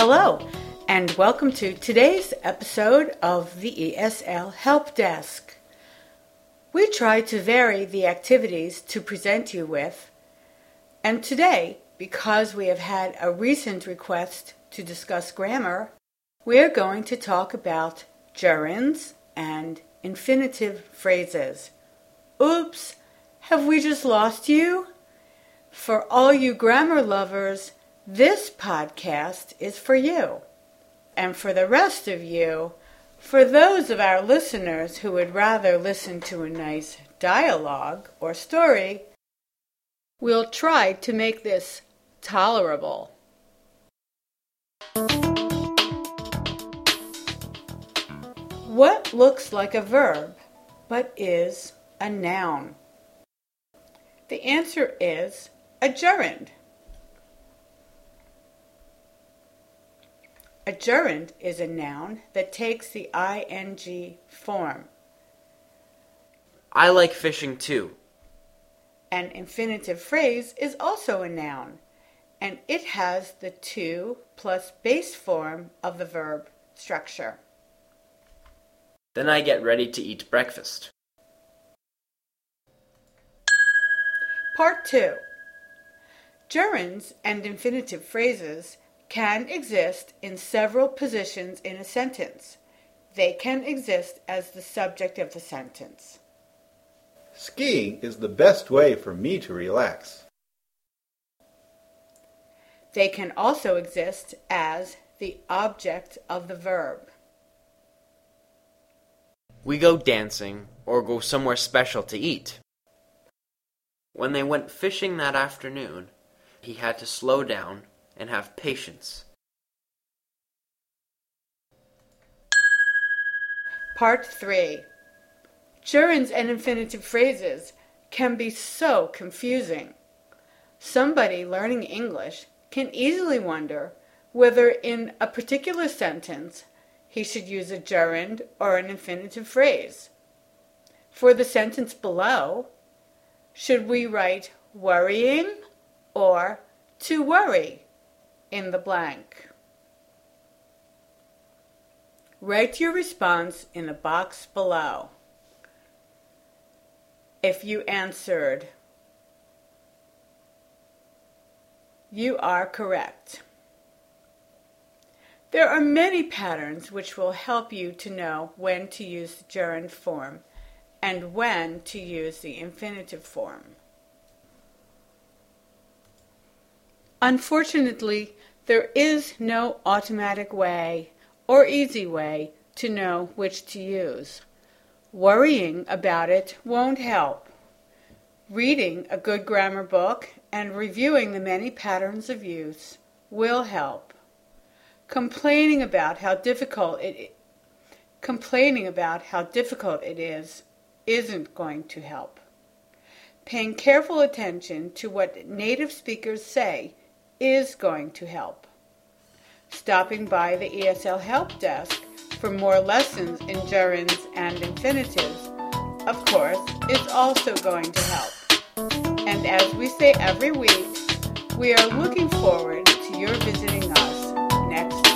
Hello, and welcome to today's episode of the ESL Help Desk. We try to vary the activities to present you with, and today, because we have had a recent request to discuss grammar, we are going to talk about gerunds and infinitive phrases. Oops, have we just lost you? For all you grammar lovers, this podcast is for you. And for the rest of you, for those of our listeners who would rather listen to a nice dialogue or story, we'll try to make this tolerable. What looks like a verb but is a noun? The answer is a gerund. A gerund is a noun that takes the ing form. I like fishing too. An infinitive phrase is also a noun, and it has the to plus base form of the verb structure. Then I get ready to eat breakfast. Part 2 Gerunds and infinitive phrases can exist in several positions in a sentence. They can exist as the subject of the sentence. Skiing is the best way for me to relax. They can also exist as the object of the verb. We go dancing or go somewhere special to eat. When they went fishing that afternoon, he had to slow down and have patience. Part 3 Gerunds and infinitive phrases can be so confusing. Somebody learning English can easily wonder whether in a particular sentence he should use a gerund or an infinitive phrase. For the sentence below, should we write worrying or to worry? In the blank. Write your response in the box below. If you answered, you are correct. There are many patterns which will help you to know when to use the gerund form and when to use the infinitive form. Unfortunately, there is no automatic way or easy way to know which to use. Worrying about it won't help. Reading a good grammar book and reviewing the many patterns of use will help. Complaining about how difficult it complaining about how difficult it is isn't going to help. Paying careful attention to what native speakers say is going to help. Stopping by the ESL Help Desk for more lessons in gerunds and infinitives, of course, is also going to help. And as we say every week, we are looking forward to your visiting us next.